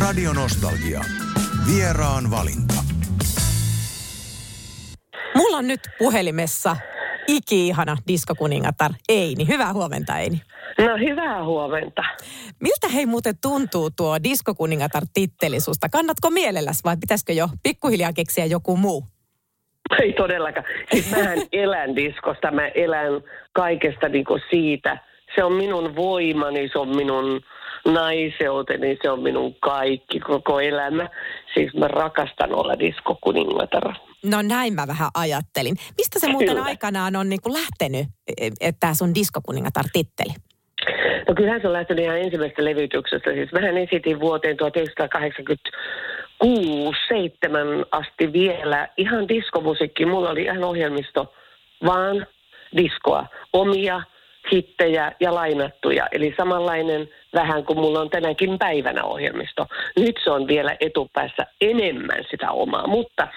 Radionostalgia. Vieraan valinta. Mulla on nyt puhelimessa iki-ihana diskokuningatar Eini. Hyvää huomenta Eini. No hyvää huomenta. Miltä hei muuten tuntuu tuo diskokuningatar-titteli susta? Kannatko mielelläs vai pitäisikö jo pikkuhiljaa keksiä joku muu? Ei todellakaan. Siis mähän elän diskosta, mä elän kaikesta niinku siitä. Se on minun voimani, se on minun naiseuteni, se on minun kaikki, koko elämä. Siis mä rakastan olla diskokuningatar. No näin mä vähän ajattelin. Mistä se muuten Kyllä. aikanaan on niin kuin lähtenyt, että tämä sun diskokuningatar-titteli? No kyllähän se on lähtenyt ihan ensimmäisestä levytyksestä. Siis mähän esitin vuoteen 1986 7 asti vielä ihan diskomusiikki. Mulla oli ihan ohjelmisto vaan diskoa. Omia hittejä ja lainattuja. Eli samanlainen vähän kuin mulla on tänäkin päivänä ohjelmisto. Nyt se on vielä etupäässä enemmän sitä omaa. Mutta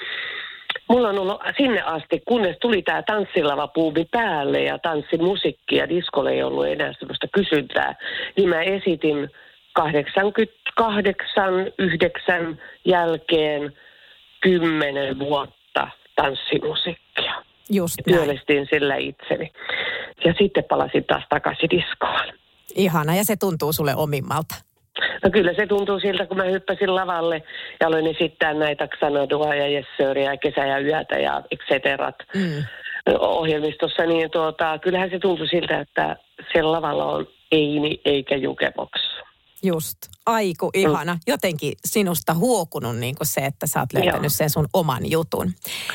mulla on ollut sinne asti, kunnes tuli tämä tanssilavapuumi päälle ja tanssimusiikki ja diskolle ei ollut enää sellaista kysyntää, niin mä esitin 88, 9 jälkeen 10 vuotta tanssimusiikkia. Just näin. Työllistin sillä itseni. Ja sitten palasin taas takaisin diskoon. Ihana ja se tuntuu sulle omimmalta. No kyllä se tuntuu siltä, kun mä hyppäsin lavalle ja aloin esittää näitä Xanadua ja Jessöriä ja Kesä ja Yötä ja et Mm. ohjelmistossa, niin tuota, kyllähän se tuntui siltä, että siellä lavalla on Eini eikä Jukebox. Just. Aiku ihana. Jotenkin sinusta huokunut niin kuin se, että sä oot löytänyt Joo. sen sun oman jutun.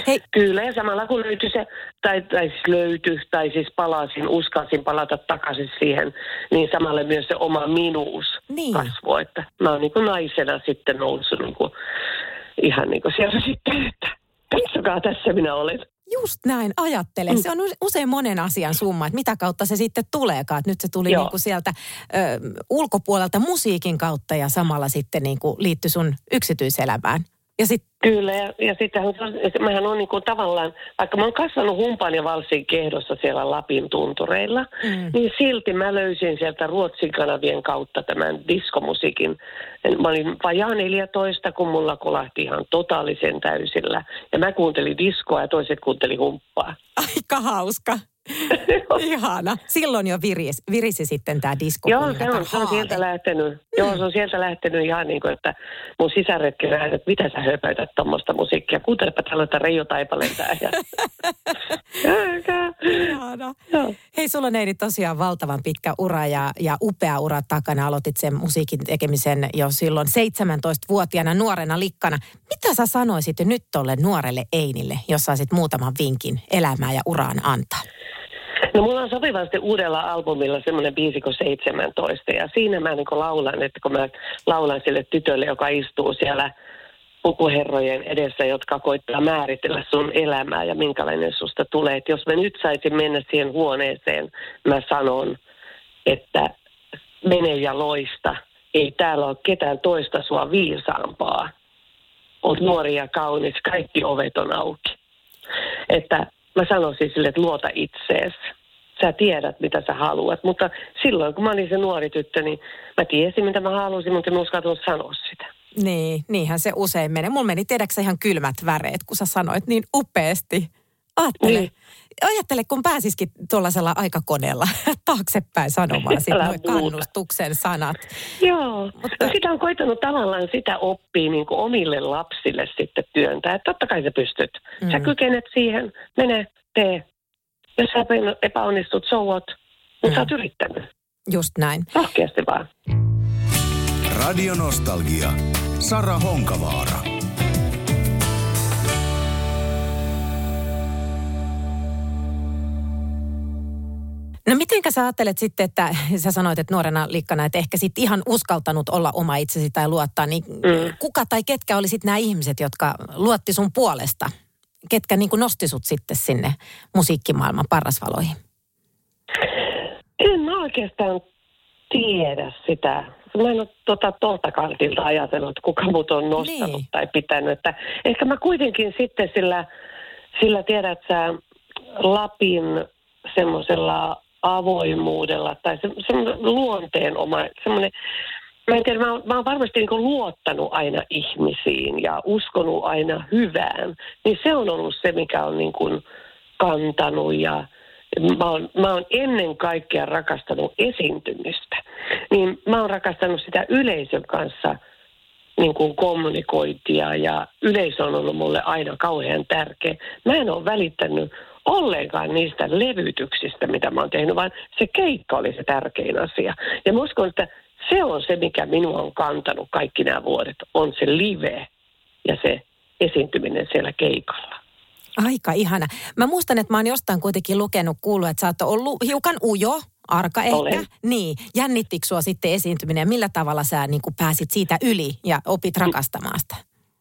Hei, Kyllä, ja samalla kun löytyi se, tai, tai siis löytyi, tai siis palasin, uskalsin palata takaisin siihen, niin samalla myös se oma minuus Niin. kasvoi. Että mä oon niin kuin naisena sitten noussut niin kuin, ihan niin kuin siellä sitten, että katsokaa tässä minä olen. Just näin ajattele. Se on usein monen asian summa, että mitä kautta se sitten tuleekaan. Että nyt se tuli Joo. niin kuin sieltä ö, ulkopuolelta musiikin kautta ja samalla sitten niin kuin liittyi sun yksityiselämään. Ja sitten, Kyllä, ja, ja sittenhän se- mähän on niin kuin tavallaan, vaikka mä oon kasvanut humpan ja valssin kehdossa siellä Lapin tuntureilla, Mm. mm. niin silti mä löysin sieltä Ruotsin kanavien kautta tämän diskomusiikin. Mä olin vajaa 14, kun mulla kolahti ihan totaalisen täysillä. Ja mä kuuntelin diskoa ja toiset kuunteli humppaa. Aika hauska. Ihana. Silloin jo viris, virisi sitten tämä disko. Joo, se on, se on sieltä lähtenyt. Mm. Joo, se on sieltä lähtenyt ihan niin kuin, että mun sisaretkin nähdään, että mitä sä höpötät tuommoista musiikkia. Kuuntelepa tällaista Reijo Taipalenta. Ja... Ihana. Joo. Hei, sulla on Neini tosiaan valtavan pitkä ura ja, ja upea ura takana. Aloitit sen musiikin tekemisen jo silloin 17-vuotiaana nuorena likkana. Mitä sä sanoisit nyt tolle nuorelle Einille, jos saisit muutaman vinkin elämää ja uraan antaa? No mulla on sopivasti uudella albumilla semmoinen biisi kuin 17 ja siinä mä niin laulan, että kun mä laulan sille tytölle, joka istuu siellä pukuherrojen edessä, jotka koittaa määritellä sun elämää ja minkälainen susta tulee. Että jos mä nyt saisin mennä siihen huoneeseen, mä sanon, että mene ja loista. Ei täällä ole ketään toista sua viisaampaa. Oot nuori ja kaunis, kaikki ovet on auki. Että mä sanoisin sille, että luota itseesi. Sä tiedät, mitä sä haluat. Mutta silloin, kun mä olin se nuori tyttö, niin mä tiesin, mitä mä halusin, mutta en uskaltanut sanoa sitä. Niin, niinhän se usein menee. Mulla meni tiedäksä ihan kylmät väreet, kun sä sanoit niin upeasti. Ajattele, Niin. Ajattele kun pääsisikin tuollaisella aikakoneella taaksepäin sanomaan sit Älä noin muuta. kannustuksen sanat. Joo, Mutta- no sitä on koittanut tavallaan sitä oppia niin kuin omille lapsille sitten työntää. Että totta kai sä pystyt. Mm. Sä Mm. kykenet siihen, mene, tee. Jos sä epäonnistut, so what? Mutta Mm. sä oot yrittänyt. Just näin. Rohkeasti vaan. Radio Nostalgia. Sara Honkavaara. No mitenkä sä ajattelet sitten, että sä sanoit, että nuorena likkana, että ehkä sit ihan uskaltanut olla oma itsesi tai luottaa, niin Mm. kuka tai ketkä oli sitten nämä ihmiset, jotka luotti sun puolesta? Ketkä niin kuin nosti sut sitten sinne musiikkimaailman parrasvaloihin? En mä oikeastaan tiedä sitä. Mä en ole tuota, tuolta kantilta ajatellut, että kuka mut on nostanut niin. tai pitänyt. Että ehkä mä kuitenkin sitten sillä, sillä tiedät sä, Lapin semmoisella avoimuudella tai se, semmoinen luonteen oma, semmoinen mä en tiedä, mä, oon- mä oon varmasti niin luottanut aina ihmisiin ja uskonut aina hyvään. Niin se on ollut se, mikä on niin kuin kantanut ja mä oon, mä oon ennen kaikkea rakastanut esiintymistä. Niin mä oon rakastanut sitä yleisön kanssa niin kuin kommunikointia ja yleisö on ollut mulle aina kauhean tärkeä. Mä en ole välittänyt ollenkaan niistä levytyksistä, mitä mä oon tehnyt, vaan se keikka oli se tärkein asia. Ja mä uskon, että se on se, mikä minua on kantanut kaikki nämä vuodet, on se live ja se esiintyminen siellä keikalla. Aika ihana. Mä muistan, että mä oon jostain kuitenkin lukenut, kuullut, että sä oot ollut hiukan ujo, arka ehkä. Olen. Niin. Jännittikö sua sitten esiintyminen ja millä tavalla sä niin pääsit siitä yli ja opit rakastamaan sitä?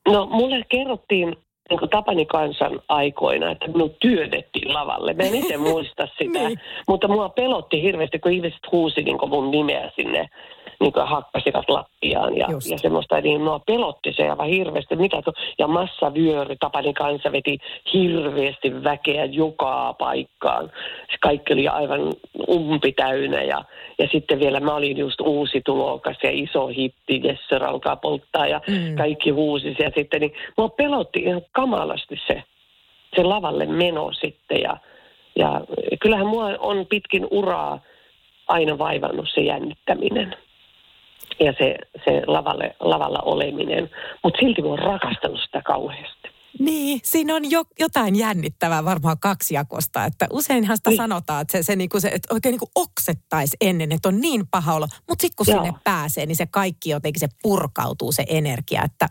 No mulle kerrottiin niin kuin Tapani kansan aikoina, että minut työnnettiin lavalle. Mä en itse muista sitä, Niin. mutta mua pelotti hirveästi, kun ihmiset huusi niin kuin mun nimeä sinne niin kuin hakkasivat lattiaan ja, Just. ja semmoista, niin mua pelotti se aivan hirveästi. Mitä tu- ja massavyöry, Tapani kansa veti hirveästi väkeä joka paikkaan. Se kaikki oli aivan umpi täynnä ja, ja sitten vielä mä olin just uusi tulokas ja iso hitti, Jesse alkaa polttaa ja Mm. kaikki huusi ja sitten, niin mua pelotti ihan kamalasti se, se lavalle meno sitten ja, ja kyllähän mua on pitkin uraa aina vaivannut se jännittäminen ja se, se lavalle, lavalla oleminen, mutta silti mä oon rakastanut sitä kauheasti. Niin, siinä on jo, jotain jännittävää varmaan kaksijakosta, että useinhan sitä Niin. sanotaan, että se, se, niinku se että oikein niinku oksettaisi ennen, että on niin paha olo, mutta sitten kun Joo. sinne pääsee, niin se kaikki jotenkin se purkautuu se energia, että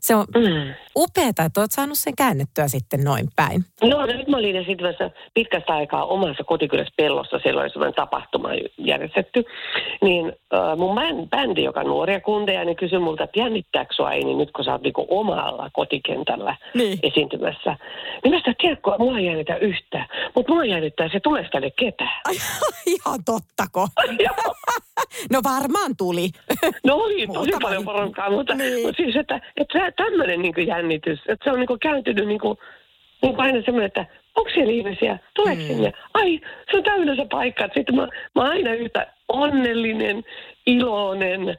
se on Mm. upeeta, että olet saanut sen käännettyä sitten noin päin. No nyt mä olin esiintymässä pitkästä aikaa omassa kotikylässä Pellossa, siellä oli sellainen tapahtuma järjestetty. Niin äh, mun bän- bändi, joka on nuoria kundeja, niin kysyi multa, että jännittääkö sua ei, niin nyt kun sä oot niinku omalla kotikentällä Niin. esiintymässä. Niin mä sitä tiedätkö, mua ei jännitä yhtään, mutta mua jännittää se, tulee tänne ketään. Ai, ihan tottako? No varmaan tuli. No oli tosi paljon porukkaa, mutta, Niin. mutta siis, että, että tämmöinen niin jännitys, että se on niin kääntynyt niin kuin, niin kuin aina semmoinen, että onko siellä ihmisiä, tuleeko Mm. mm. sinne? Ai, se on täynnä se paikka. Sitten mä, mä oon aina yhtä onnellinen, iloinen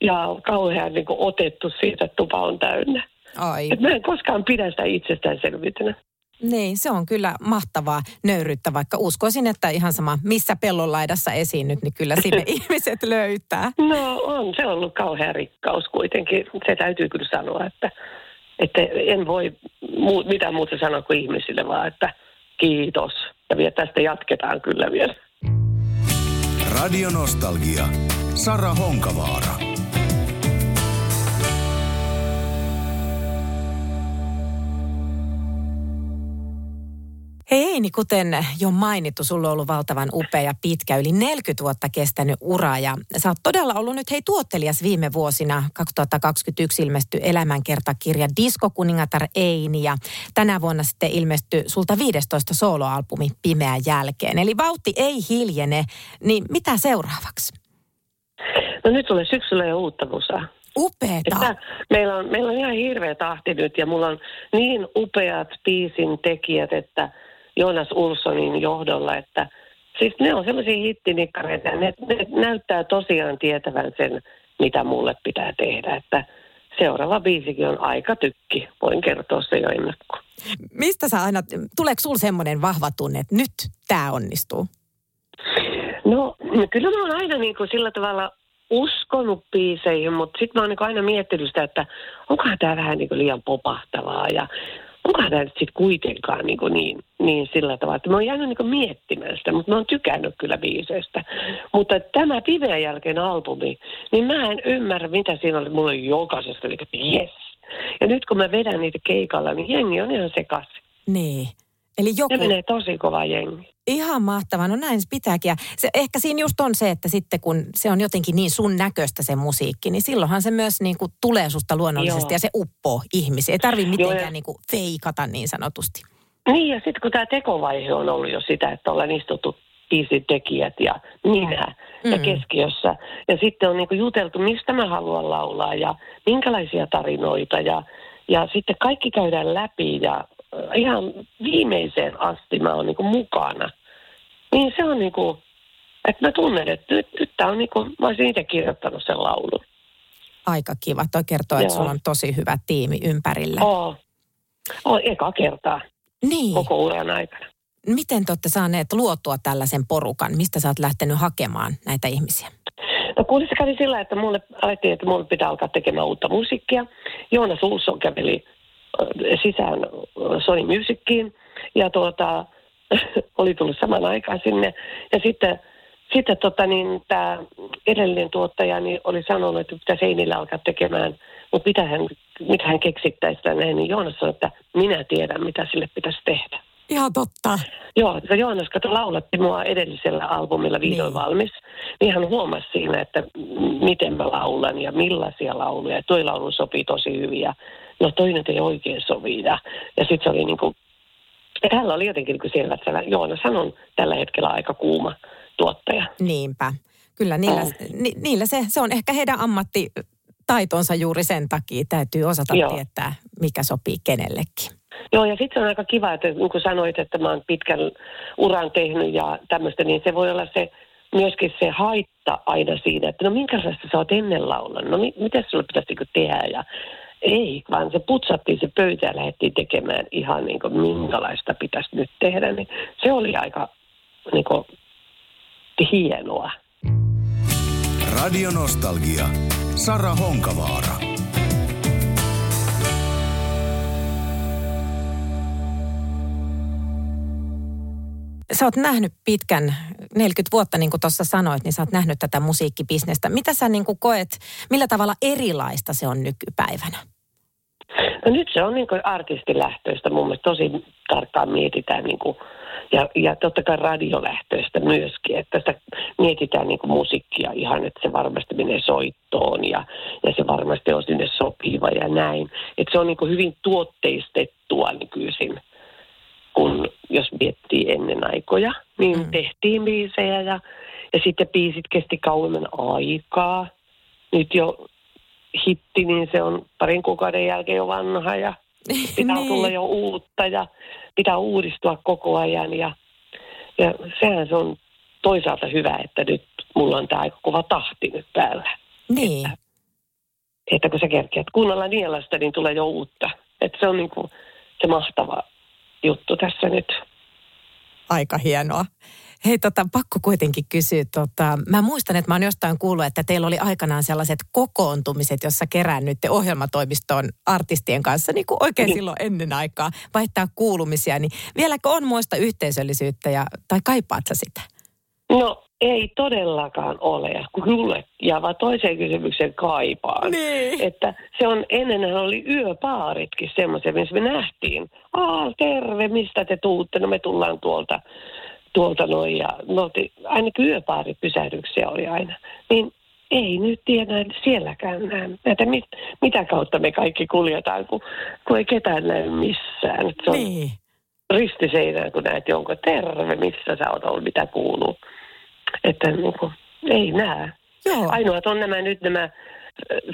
ja kauhean niin kuin otettu siitä, että tupa on täynnä. Ai. Et mä en koskaan pidä sitä itsestäänselvyytenä. Niin, se on kyllä mahtavaa nöyryyttä, vaikka uskoisin, että ihan sama missä pellonlaidassa esiinnyt, niin kyllä sinne ihmiset löytää. No on se ollut kauhea rikkaus kuitenkin. Se täytyy kyllä sanoa, että, että en voi muu, mitään muuta sanoa kuin ihmisille, vaan että kiitos. Ja vielä tästä jatketaan kyllä vielä. Radio Nostalgia. Sara Honkavaara. Hei Eini, kuten jo mainittu, sulla on ollut valtavan upea ja pitkä, yli 40 vuotta kestänyt ura. Ja sä oot todella ollut nyt hei tuottelias viime vuosina. 2021 ilmestyi elämänkertakirja Diskokuningatar Eini ja tänä vuonna sitten ilmestyi sulta 15 soloalbumi Pimeän jälkeen. Eli vauhti ei hiljene, niin mitä seuraavaksi? No nyt tulee syksyllä jo uutta musaa. Upeeta. Että meillä, on, meillä on ihan hirveä tahti nyt ja mulla on niin upeat biisin tekijät, että Jonas Ulssonin johdolla, että siis ne on semmoisia hittinikkareita ne, ne näyttää tosiaan tietävän sen, mitä mulle pitää tehdä, että seuraava biisikin on aika tykki. Voin kertoa se jo ennakkoon. Mistä sä aina, tuleeko sulla semmoinen vahva tunne, että nyt tämä onnistuu? No kyllä mä oon aina niin kuin sillä tavalla uskonut biiseihin, mutta sitten mä oon niin aina miettinyt sitä, että onkohan tämä vähän niin kuin liian popahtavaa ja tämä nyt sitten kuitenkaan niin, kuin niin, niin sillä tavalla, että mä oon jäänyt niin miettimään sitä, mutta mä oon tykännyt kyllä biiseistä. Mutta tämä Pimeän jälkeen albumi, niin mä en ymmärrä, mitä siinä oli. Mulla oli jokaisesta, kuin, yes. Ja nyt kun mä vedän niitä keikalla, niin jengi on ihan sekaisin. Niin. Eli joku, Se menee tosi kova jengi. ihan mahtavaa, no näin se pitääkin. Ja se, ehkä siinä just on se, että sitten kun se on jotenkin niin sun näköistä se musiikki, niin silloinhan se myös niin kuin tulee susta luonnollisesti Joo. ja se uppoo ihmisiä. Ei tarvitse Joo, mitenkään ja- niin kuin feikata niin sanotusti. Niin, ja sitten kun tämä tekovaihe on ollut jo sitä, että ollaan istuttu tekijät ja minä ja Mm. keskiössä. Ja sitten on niinku juteltu, mistä mä haluan laulaa ja minkälaisia tarinoita. Ja, ja sitten kaikki käydään läpi ja ihan viimeiseen asti mä oon niinku mukana. Niin se on niinku, että mä tunnen, että nyt, nyt tää on niinku, mä olisin itse kirjoittanut sen laulun. Aika kiva. Toi kertoo, että Joo. sulla on tosi hyvä tiimi ympärillä. Oo. Oo, eka kertaa Niin. koko uran aikana. Miten te olette saaneet luotua tällaisen porukan? Mistä sä oot lähtenyt hakemaan näitä ihmisiä? No kuule, se kävi sillä, että mulle alettiin, että mulle pitää alkaa tekemään uutta musiikkia. Joona Sulson käveli sisään Sony Musiciin ja tuota, oli tullut saman aikaan sinne. Ja sitten, sitten tota, niin, tämä edellinen tuottaja niin oli sanonut, että pitäisi Einillä alkaa tekemään, mutta mitä hän, mitä hän keksittäisi tänne, niin Joonas sanoi, että minä tiedän, mitä sille pitäisi tehdä. Ihan totta. Joo, se Joonas, kato, laulatti mua edellisellä albumilla vihdoin Niin. valmis. Niin hän huomasi siinä, että miten mä laulan ja millaisia lauluja. Toi laulu sopii tosi hyvin ja no toi nyt ei oikein sovi. Ja, ja sitten se oli niin kuin, että hänellä oli jotenkin niin selvä, että Joonas on tällä hetkellä aika kuuma tuottaja. Niinpä. Kyllä niillä, On. ni, niillä se, se on ehkä heidän ammattitaitonsa juuri sen takia. Täytyy osata Joo. tietää, mikä sopii kenellekin. Joo, ja sitten on aika kiva, että niin kuin sanoit, että mä oon pitkän uran tehnyt ja tämmöistä, niin se voi olla se myöskin se haitta aina siinä, että no minkälaista sä oot ennen laulanut, no mi- mitä sulle pitäisi niin tehdä ja ei, vaan se putsattiin se pöytä ja lähdettiin tekemään ihan niin kuin minkälaista pitäisi nyt tehdä, niin se oli aika niin kuin, hienoa. Radio Nostalgia. Sara Honkavaara. Sä oot nähnyt pitkän, 40 vuotta niin kuin tuossa sanoit, niin sä oot nähnyt tätä musiikkibisnestä. Mitä sä niin kuin koet, millä tavalla erilaista se on nykypäivänä? No nyt se on niin kuin artistilähtöistä, mun mielestä tosi tarkkaan mietitään niin kuin, ja, ja totta kai radiolähtöistä myöskin, että sitä mietitään niin kuin musiikkia ihan, että se varmasti menee soittoon ja, ja se varmasti on sinne sopiva ja näin. Että se on niin kuin hyvin tuotteistettua nykyisin, kun jos miettii ennen aikoja, niin Mm. tehtiin biisejä ja, ja sitten biisit kesti kauemman aikaa. Nyt jo hitti, niin se on parin kuukauden jälkeen jo vanha ja pitää Niin. tulla jo uutta ja pitää uudistua koko ajan. Ja, ja sehän se on toisaalta hyvä, että nyt mulla on tämä aika kova tahti nyt päällä. Niin, Että kun sä kerkeät kuunnella nielasta, niin tulee jo uutta. Että se on niin kuin se mahtava juttu tässä nyt. aika hienoa. Hei, tota, pakko kuitenkin kysyä. Tota, mä muistan, että mä oon jostain kuullut, että teillä oli aikanaan sellaiset kokoontumiset, jossa keräännytte ohjelmatoimistoon artistien kanssa, niin kuin oikein silloin ennen aikaa, vaihtaa kuulumisia. Niin vieläkö on muista yhteisöllisyyttä ja, tai kaipaat sä sitä? No ei todellakaan ole, kuule. Ja vaan toiseen kysymykseen kaipaan. Niin. Että se on, ennenhän oli yöpaaritkin semmoisia, missä me nähtiin. Aa, terve, mistä te tuutte? No me tullaan tuolta, tuolta noin. Ja me oltiin, ainakin yöpaaripysähdyksiä oli aina. Niin ei nyt tiedä sielläkään näe. Että mit, mitä kautta me kaikki kuljetaan, kun, kun ei ketään näy missään. Se on Niin. ristiseinään, kun näet jonkun, terve, missä sä oot ollut, mitä kuuluu. Että niin kuin, ei näe. Joo. Ainoat on nämä nyt nämä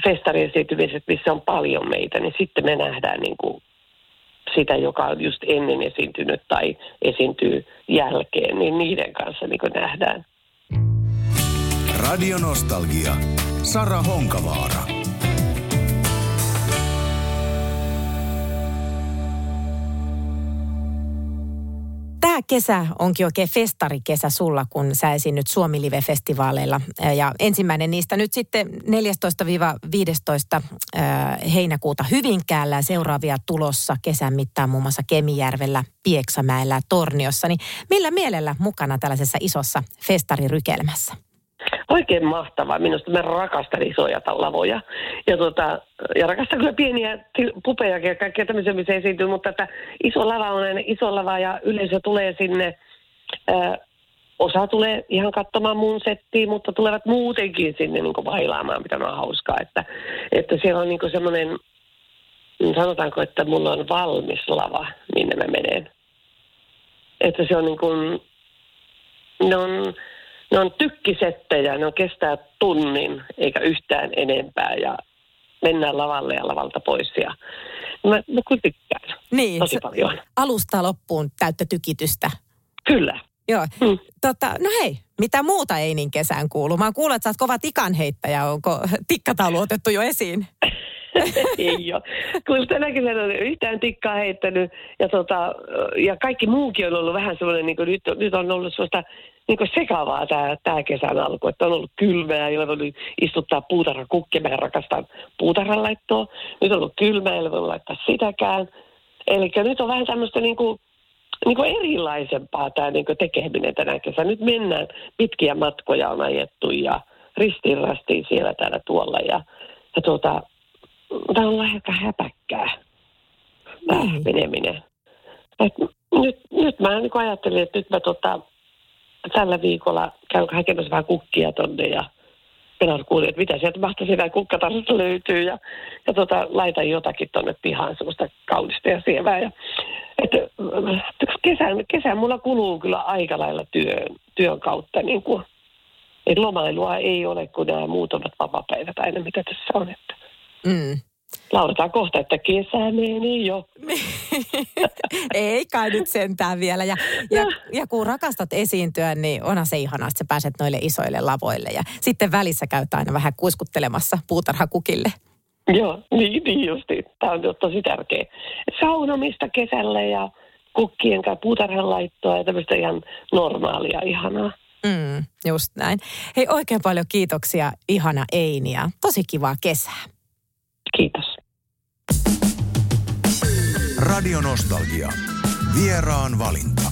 festariesiintymiset, missä on paljon meitä, niin sitten me nähdään niin kuin sitä, joka on just ennen esiintynyt tai esiintyy jälkeen, niin niiden kanssa niin kuin nähdään. Radio Nostalgia. Sara Honkavaara. Tämä kesä onkin oikein festarikesä sulla, kun sä esiinnyt Suomi Live-festivaaleilla. Ja ensimmäinen niistä nyt sitten 14-15 äh, heinäkuuta Hyvinkäällä seuraavia tulossa kesän mittaan muun muassa Kemijärvellä, Pieksämäellä ja Torniossa. Niin millä mielellä mukana tällaisessa isossa festarirykelmässä? Oikein mahtavaa. Minusta mä rakastan isoja lavoja. Ja, tota, ja rakastan kyllä pieniä pupejakin ja kaikkea tämmöisiä, missä esiintyy, mutta että iso lava on aina iso lava ja yleisö tulee sinne. Ää, osa tulee ihan katsomaan mun settiä, mutta tulevat muutenkin sinne niin kuin bailaamaan, mitä on hauskaa. Että, että siellä on niin semmoinen, mm, sanotaanko, että mulla on valmis lava, minne mä menen. Että se on niin kuin, ne on, ne on tykkisettejä, ne on kestää tunnin eikä yhtään enempää ja mennään lavalle ja lavalta pois. Ja mä, mä kyllä tykkään Niin, tosi paljon. alusta loppuun täyttä tykitystä. Kyllä, Joo. Mm. Tota, no hei, mitä muuta Einin kesään kuuluu? Mä kuullut, että sä oot kova tikanheittäjä. Onko tikkataulu otettu jo esiin? ei ole. Kyllä tänäkin en ole yhtään tikkaa heittänyt. Ja, tota, ja kaikki muukin on ollut vähän semmoinen, niin nyt, nyt on ollut sellaista niin sekavaa tämä, tämä kesän alku. Että on ollut kylmää, ei ole voinut istuttaa puutarhakukkia. Mä rakastan puutarhan laittoa. Nyt on ollut kylmää, ei ole voinut laittaa sitäkään. Eli nyt on vähän tämmöistä niin kuin, niin kuin erilaisempaa tämä niin kuin tekeminen tänä kesänä. Nyt mennään, pitkiä matkoja on ajettu ja ristiin siellä täällä tuolla. Ja, ja tuota, tämä on aika häpäkkää, tämä mm. meneminen. Et nyt, nyt mä niin ajattelin, että nyt mä tota, tällä viikolla käyn hakemaan vähän kukkia tonne ja Penar kuuli, että mitä sieltä mahtaa sitä kukkatarjasta löytyy ja, ja tota, laitan jotakin tonne pihaan semmoista kaunista ja sievää. Ja, että, kesän, kesän mulla kuluu kyllä aika lailla työn, työn kautta niin kuin, että lomailua ei ole, kun nämä muutamat vapapäivät aina, mitä tässä on. Että. Mm. Lauletaan kohta, että kesä meni jo. Ei kai nyt sentään vielä. Ja, ja, ja kun rakastat esiintyä, niin onhan se ihanaa, että sä pääset noille isoille lavoille. Ja sitten välissä käyt aina vähän kuiskuttelemassa puutarhakukille. Joo, niin, niin justi. Tämä on tosi tärkeä. Saunomista kesällä ja kukkien kanssa puutarhan laittoa ja tämmöistä ihan normaalia, ihanaa. Mm, just näin. Hei oikein paljon kiitoksia, ihana Eini ja tosi kivaa kesää. Radio Nostalgia. Vieraan valinta.